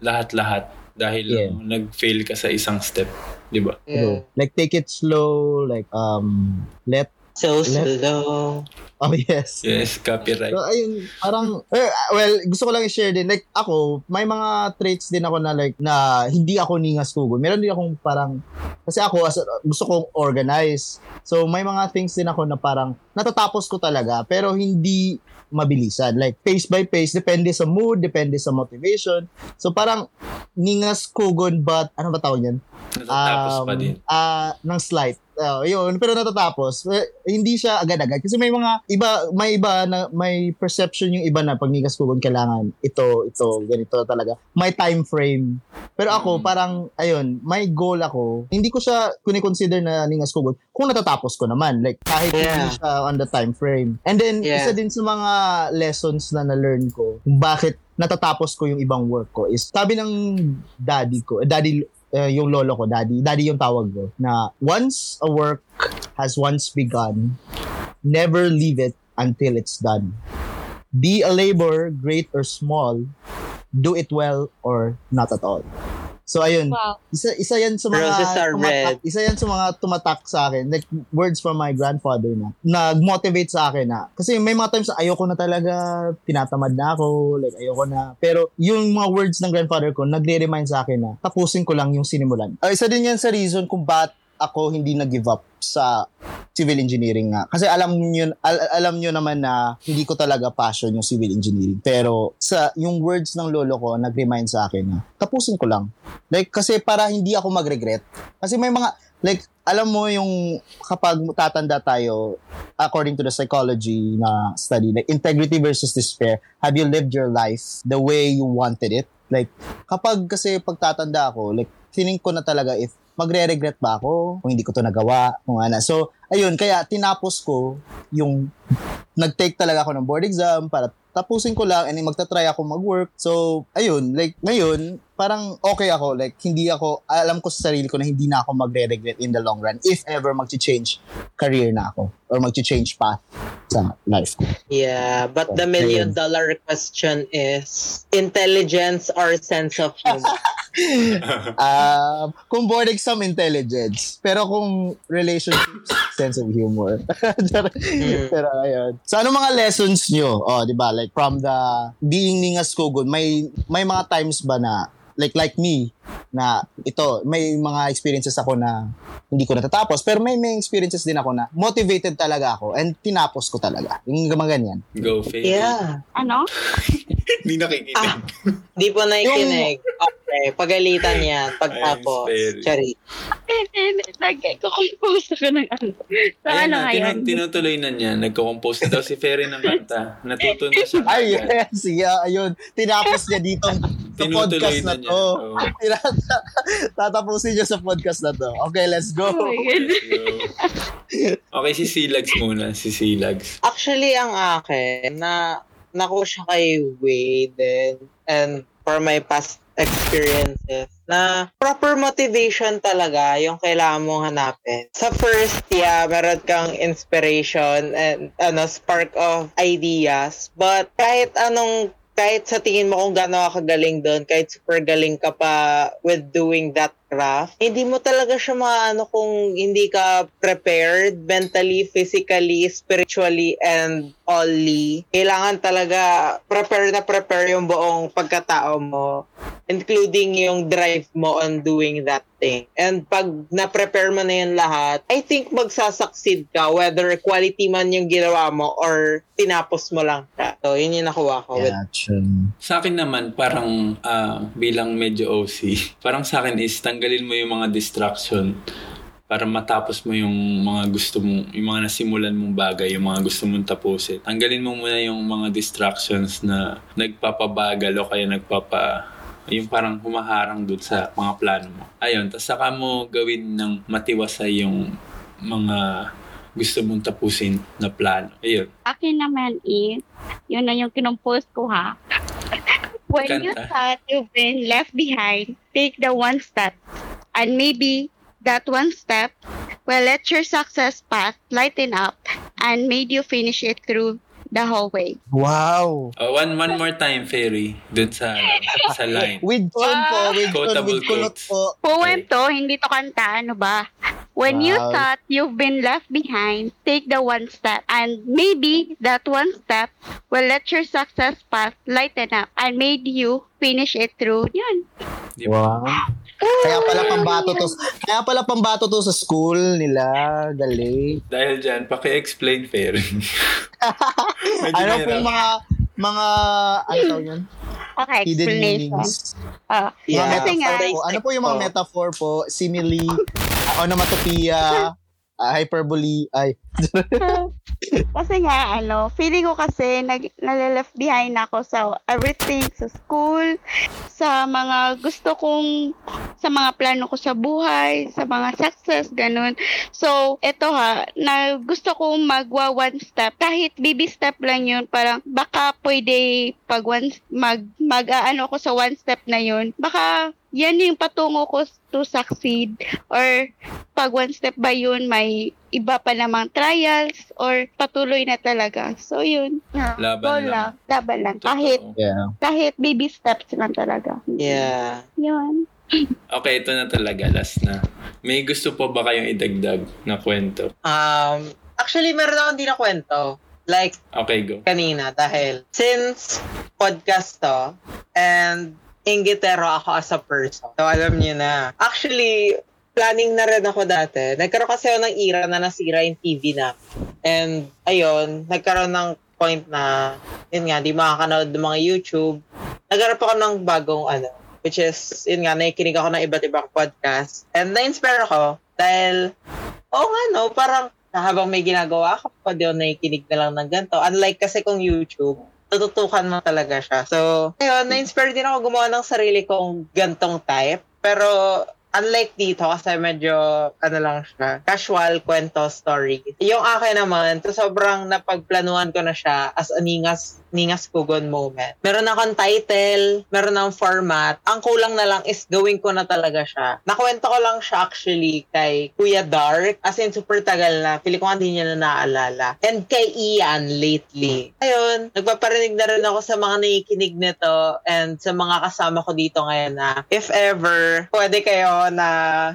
lahat-lahat dahil
Yeah.
nag-fail ka sa isang step. Di ba?
yeah.
Like, take it slow, like, um, let,
So slow.
oh yes.
Yes, copyright.
So, ayun, parang, eh, well, gusto ko lang i-share din, like, ako, may mga traits din ako na, like, na hindi ako ningas kugo. Meron din akong parang, kasi ako, as, gusto kong organize. So, may mga things din ako na parang, natatapos ko talaga, pero hindi mabilisan. Like, pace by pace, depende sa mood, depende sa motivation. So, parang, ningas kugon, but, ano ba tawag yan?
Natatapos pa
Um,
din.
Ah, ng slight. Oh, yun, pero natatapos. Eh, hindi siya agad-agad kasi may mga iba may iba na may perception yung iba na pag nigas kugon kailangan ito, ito, ganito talaga. May time frame. Pero ako
Mm.
parang ayun, may goal ako. Hindi ko siya kuni-consider na ningas kugon kung natatapos ko naman. Like kahit
Yeah.
hindi siya on the time frame. And then
Yeah.
isa din sa mga lessons na na-learn ko kung bakit natatapos ko yung ibang work ko is sabi ng daddy ko, eh, daddy eh, yung lolo ko, daddy, daddy yung tawag ko, na once a work has once begun, never leave it until it's done. Be a labor, great or small, do it well or not at all. So ayun,
wow.
isa isa yan sa mga
Roses are
tumatak,
red.
isa yan sa mga tumatak sa akin. Like words from my grandfather na. Nag-motivate sa akin na. Kasi may mga times na ayoko na talaga tinatamad na ako like ayoko na. Pero yung mga words ng grandfather ko nagre-remind sa akin na tapusin ko lang yung sinimulan. Uh, isa din yan sa reason kung bakit ako hindi nag-give up sa civil engineering nga. Kasi alam niyo al- alam niyo naman na hindi ko talaga passion yung civil engineering. Pero sa yung words ng lolo ko nag-remind sa akin na tapusin ko lang. Like kasi para hindi ako mag-regret. Kasi may mga like alam mo yung kapag tatanda tayo according to the psychology na study like integrity versus despair have you lived your life the way you wanted it like kapag kasi pagtatanda ako like feeling ko na talaga if magre-regret ba ako kung hindi ko to nagawa kung ano so ayun kaya tinapos ko yung nag-take talaga ako ng board exam para tapusin ko lang and magta-try ako mag-work. So, ayun, like, ngayon, parang okay ako. Like, hindi ako, alam ko sa sarili ko na hindi na ako magre-regret in the long run if ever mag-change career na ako or mag-change path sa life ko.
Yeah, but the million dollar question is intelligence or sense of humor?
Um, kung board exam, intelligence. Pero kung relationships, sense of humor. Pero ayun. So, ano mga lessons nyo? Oh, di ba? Like, from the being ningas kugon, may, may mga times ba na, like, like me, na ito, may mga experiences ako na hindi ko natatapos, pero may, may experiences din ako na motivated talaga ako and tinapos ko talaga. Yung mga ganyan.
Go, Faye.
yeah.
Ano?
Hindi nakikinig.
Ah. Di po nakikinig. Okay, pagalitan yan. Pagtapos. Chari.
Nag-compose ako ng ano. Sa
Ayun
ano
na,
ngayon?
tinu- tinutuloy na niya. Nagko-compose na daw si Ferry ng kanta. Natuto na siya.
Ay, yes. Yeah, ayun. Tinapos niya dito sa
Tinutuloy
podcast
na
na
niya.
to.
Oo.
Tatapusin niya sa podcast na to. Okay, let's go.
Oh my God.
Let's go. Okay, si Silags muna. Si Silags.
Actually, ang akin, na naku siya kay Wade and for my past experiences na proper motivation talaga yung kailangan mong hanapin. Sa first, yeah, meron kang inspiration and ano, spark of ideas. But kahit anong kahit sa tingin mo kung gaano ka kagaling doon, kahit super galing ka pa with doing that craft, hindi mo talaga siya maano kung hindi ka prepared mentally, physically, spiritually, and only. Kailangan talaga prepare na prepare yung buong pagkatao mo, including yung drive mo on doing that thing. And pag na-prepare mo na yun lahat, I think magsasucceed ka, whether quality man yung ginawa mo or tinapos mo lang siya. So, yun yung nakuha ko with
Gotcha.
Sa akin naman, parang ah, bilang medyo OC, parang sa akin is tanggalin mo yung mga distraction para matapos mo yung mga gusto mo, yung mga nasimulan mong bagay, yung mga gusto mong tapusin. Tanggalin mo muna yung mga distractions na nagpapabagal o kaya nagpapa yung parang humaharang dun sa mga plano mo. Ayun, tapos saka mo gawin ng matiwasay yung mga gusto mong tapusin na plano. Ayun.
Akin naman is, yun na yung kinumpose ko ha. When you
Kanta.
thought you've been left behind, take the one step. And maybe that one step will let your success path lighten up and made you finish it through the whole way.
Wow.
Oh, one one more time, Fairy, dun sa sa line.
With tune po, with
Quotable
with kulot po.
Poem to, hindi to kanta, ano ba? When you
Wow.
thought you've been left behind, take the one step. And maybe that one step will let your success path lighten up and made you finish it through.
Ba?
Wow. Kaya pala pambato to. Kaya pala pambato to sa school nila. Galing.
Dahil dyan, paki-explain. Medyo
Ano pong mga mga ano tawag yun?
Okay, explanation. Ah,
Mga
Yeah.
Kasi nga,
metaphor po. Ano po yung mga
Oh.
metaphor po? Simile, onomatopoeia, ah, hyperbole, ay.
kasi nga, ano, feeling ko kasi nag, nalaleft behind ako sa everything, sa school, sa mga gusto kong, sa mga plano ko sa buhay, sa mga success, ganun. So, eto ha, na gusto kong magwa one step, kahit baby step lang yun, parang baka pwede pag one, mag, mag, ano ko sa one step na yun, baka yan yung patungo ko to succeed or pag one step ba yun, may iba pa namang trials or patuloy na talaga. So, yun.
Laban
Goal
lang.
Laban lang.
Totoo.
Kahit,
Yeah.
kahit baby steps lang talaga.
Yeah.
Yun.
Okay, ito na talaga. Last na. May gusto po ba kayong idagdag na kwento?
Um, actually, meron akong di na kwento. Like,
Okay, go.
kanina dahil since podcast to and inggitero ako as a person. So, alam niyo na. Actually, planning na rin ako dati. Nagkaroon kasi ako ng era na nasira yung TV na. And, ayun, nagkaroon ng point na, yun nga, di makakanood ng mga YouTube. Nagkaroon ako ng bagong ano, which is, yun nga, nakikinig ako ng iba't ibang podcast. And na-inspire ako dahil, oo nga no, parang habang may ginagawa ako, pwede ako nakikinig na lang ng ganito. Unlike kasi kung YouTube, tututukan mo talaga siya. So, ayun, na-inspire din ako gumawa ng sarili kong gantong type. Pero, unlike dito, kasi medyo, ano lang siya, casual kwento story. Yung akin naman, to sobrang napagplanuhan ko na siya as a ningas, ningas kugon moment. Meron akong title, meron akong format. Ang kulang na lang is gawin ko na talaga siya. Nakwento ko lang siya actually kay Kuya Dark. As in, super tagal na. Pili ko hindi niya na naaalala. And kay Ian lately. Ayun, nagpaparinig na rin ako sa mga nakikinig nito and sa mga kasama ko dito ngayon na if ever, pwede kayo na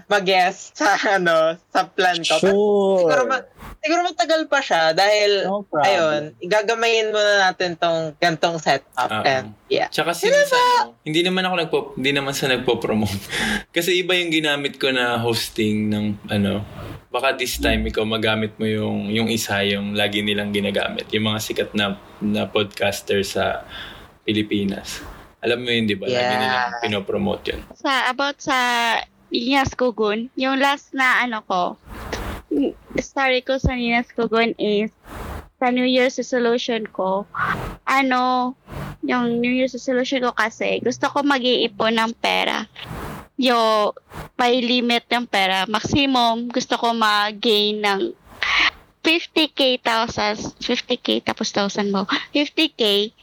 mag-guest sa ano, sa plan ko. Siguro,
Sure.
ma- siguro matagal pa siya dahil
No problem.
ayun, gagamayin muna natin tong gantong setup.
Oo.
And yeah.
Tsaka since ano, hindi naman ako nagpo, hindi naman sa nagpo-promote. Kasi iba yung ginamit ko na hosting ng ano, baka this time ikaw magamit mo yung yung isa yung lagi nilang ginagamit, yung mga sikat na na podcaster sa Pilipinas. Alam mo yun, di ba? Lagi
Yeah.
nilang pinopromote yun.
Sa, about sa Ninas Kugun, yung last na ano ko, story ko sa Ninas Kugun is, sa New Year's resolution ko, ano, yung New Year's resolution ko kasi, gusto ko mag-iipon ng pera. Yung, may limit ng pera. Maximum, gusto ko mag-gain ng 50k thousands, 50k tapos thousand mo. 50k.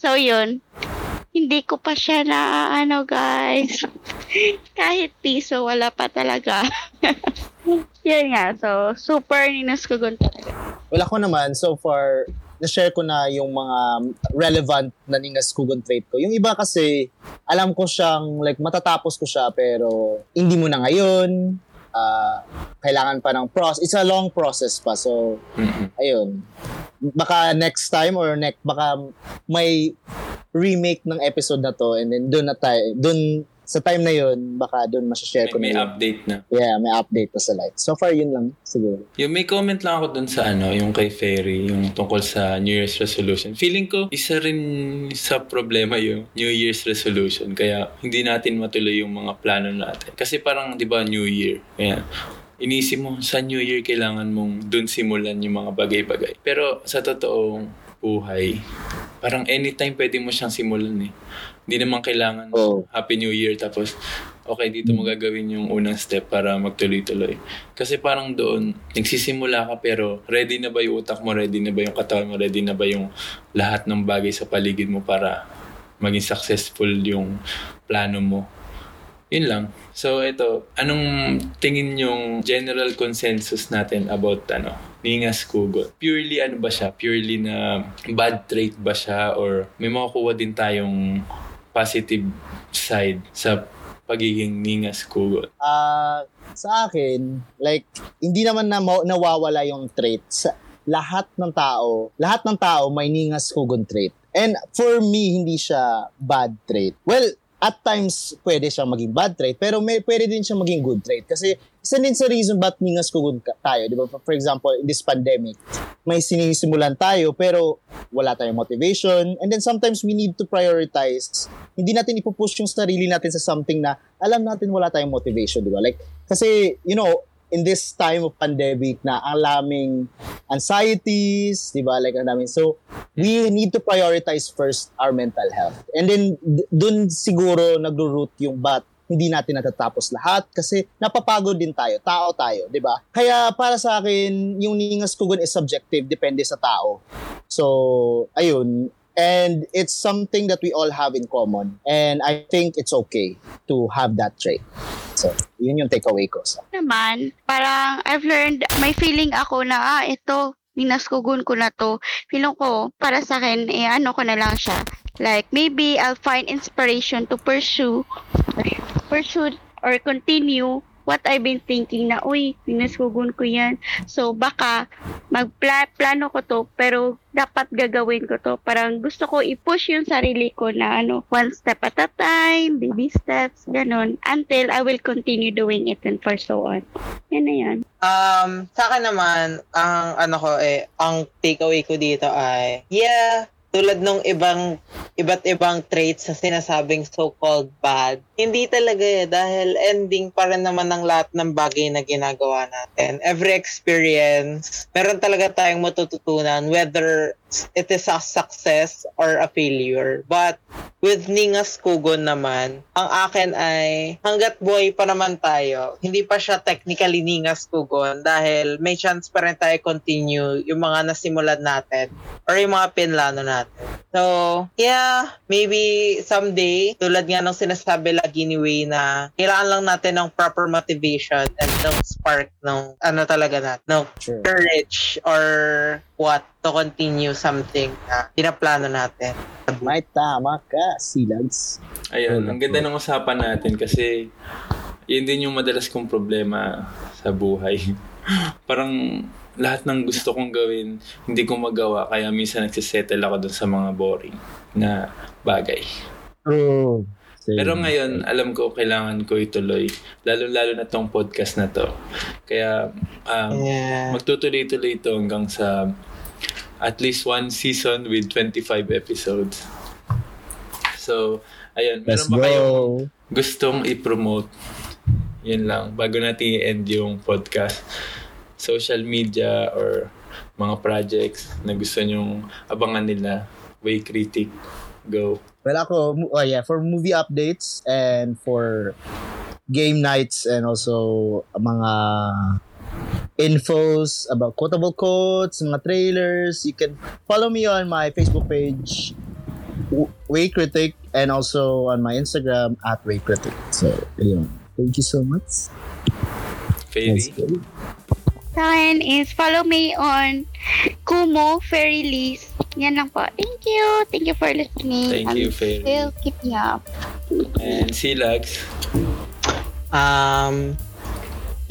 So, yun. Hindi ko pa siya na, ano guys. Kahit piso, wala pa talaga. yun nga. So, super gun talaga.
Wala ko naman, so far, na-share ko na yung mga relevant na Ningas Kugon trait ko. Yung iba kasi, alam ko siyang, like, matatapos ko siya, pero hindi mo na ngayon, ah, kailangan pa ng process. It's a long process pa. So,
Mm-mm.
ayun. Baka next time or next, baka may remake ng episode na to and then doon na tayo, doon sa time na yun, baka doon masashare ko
May, may
na
update na.
Yeah, may update pa sa light. So far, yun lang siguro.
Yung may comment lang ako dun sa ano, yung kay Ferry, yung tungkol sa New Year's resolution. Feeling ko, isa rin sa problema yung New Year's resolution. Kaya hindi natin matuloy yung mga plano natin. Kasi parang, di ba, New Year. Kaya, inisip mo, sa New Year kailangan mong dun simulan yung mga bagay-bagay. Pero sa totoong buhay, parang anytime pwede mo siyang simulan eh. Hindi naman kailangan
Oo.
Happy New Year tapos okay dito mo gagawin yung unang step para magtuloy-tuloy. Kasi parang doon nagsisimula ka pero ready na ba yung utak mo, ready na ba yung katawan mo, ready na ba yung lahat ng bagay sa paligid mo para maging successful yung plano mo. Yun lang. So ito, anong tingin yung general consensus natin about ano, Ningas Kugot? Purely ano ba siya? Purely na bad trait ba siya? Or may makukuha din tayong positive side sa pagiging Ningas Kugot?
Ah, sa akin, like, hindi naman na nawawala yung trait. Sa lahat ng tao, lahat ng tao may ningas kugon trait. And for me, hindi siya bad trait. Well, at times, pwede siyang maging bad trait, pero may, pwede din siyang maging good trait. Kasi isa din sa reason ba't ningas kugon ka- tayo. Di ba? For example, in this pandemic, may sinisimulan tayo, pero wala tayong motivation. And then sometimes we need to prioritize. Hindi natin ipupush yung sarili natin sa something na alam natin wala tayong motivation, di ba? Like, kasi, you know, in this time of pandemic na ang laming anxieties, di ba? Like, ang daming. So, we need to prioritize first our mental health. And then, d- dun siguro nagro-root yung bat hindi natin natatapos lahat kasi napapagod din tayo. Tao tayo, di ba? Kaya para sa akin, yung ningas kugon is subjective, depende sa tao. So, ayun. And it's something that we all have in common. And I think it's okay to have that trait. So, yun yung takeaway ko. So,
naman, parang I've learned, may feeling ako na, ah, ito, minaskugun ko na to. Feeling ko, para sa akin, eh, ano ko na lang siya. Like, maybe I'll find inspiration to pursue, pursue or continue what I've been thinking na, uy, minaskugun ko yan. So, baka, magplano ko to, pero dapat gagawin ko to. Parang gusto ko i-push yung sarili ko na, ano, one step at a time, baby steps, ganun, until I will continue doing it and for so on. Yan na yan.
Um, sa akin naman, ang ano ko eh, ang takeaway ko dito ay, yeah, tulad ng ibang iba't ibang traits na sinasabing so-called bad, hindi talaga eh, dahil ending pa rin naman ng lahat ng bagay na ginagawa natin. Every experience, meron talaga tayong matututunan whether it is a success or a failure. But with Ningas Kugon naman, ang akin ay hanggat buhay pa naman tayo, hindi pa siya technically Ningas Kugon dahil may chance pa rin tayo continue yung mga nasimulan natin or yung mga pinlano natin. So, yeah, maybe someday, tulad nga ng sinasabi lagi ni Way na kailangan lang natin ng proper motivation and ng spark ng ano talaga natin, ng
sure.
courage or what to continue something na pinaplano natin.
May tama ka, Silags.
Ayun, ang ganda ng usapan natin kasi yun din yung madalas kong problema sa buhay. Parang lahat ng gusto kong gawin, hindi ko magawa. Kaya minsan nagsisettle ako dun sa mga boring na bagay.
True.
Pero ngayon, alam ko kailangan ko ituloy. Lalo-lalo na tong podcast na to. Kaya um,
Yeah.
magtutuloy-tuloy ito hanggang sa at least one season with 25 episodes. So, ayun.
Let's
Meron ba kayong
go.
gustong i-promote? Yun lang. Bago natin i-end yung podcast. Social media or mga projects na gusto nyong abangan nila. Way Critic. Go.
Well, ako, oh yeah, for movie updates and for game nights and also mga infos about quotable quotes, mga trailers, you can follow me on my Facebook page, Way Critic, and also on my Instagram at Way Critic. So, ayun. Thank you so much.
Fairy.
Let's go.
Is follow me on Kumo Fairy Liz. Yan lang po. Thank you. Thank you for listening.
Thank you,
And
Fairy.
Still keep me up.
And Silags.
Um,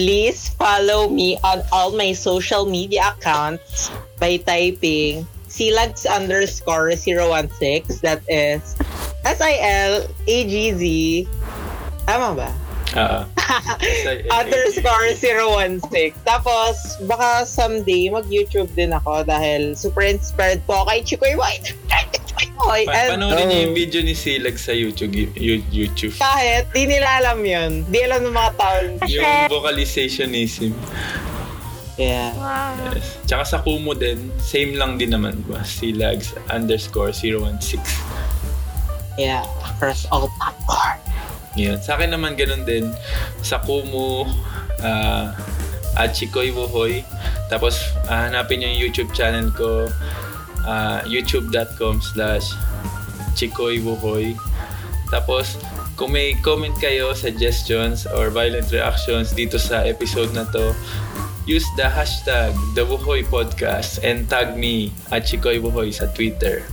please follow me on all my social media accounts by typing silags underscore 016. That is S-I-L-A-G-Z. Tama ba?
Ah.
underscore 016. Tapos, baka someday mag-YouTube din ako dahil super inspired po kay Chikoy White. Okay,
Pa-
and
panoorin niyo yung video ni Silag sa YouTube. You- YouTube.
kahit di nila alam yun, di alam ng mga tao.
Yung vocalizationism.
Yeah.
Wow.
Yes. Tsaka sa Kumu din, same lang din naman ba? Silags underscore 016.
Yeah. Across all platforms.
Yun. Sa akin naman ganun din. Sa Kumu, ah at Chikoy Wuhoy. Tapos, ah, hanapin yung YouTube channel ko. Ah, youtube.com slash Chikoy Wuhoy. Tapos, kung may comment kayo, suggestions, or violent reactions dito sa episode na to, use the hashtag The Wuhoy Podcast and tag me at Chikoy Wuhoy sa Twitter.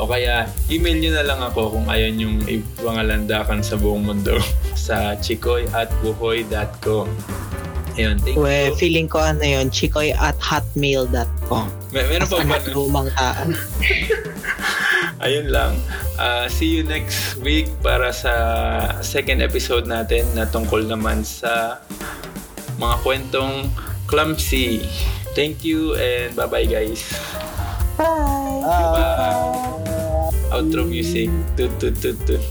O kaya, email nyo na lang ako kung ayaw yung ibang landakan sa buong mundo sa chikoy at wuhoy.com. Ayun, thank
We,
you.
feeling ko ano yun, chikoy at hotmail.com.
May, meron pa ba?
Lumang tao.
Ayun lang. Ah, see you next week para sa second episode natin na tungkol naman sa mga kwentong clumsy. Thank you and bye-bye guys.
Ah.
Bye. Outro music. Tut tut tut tut.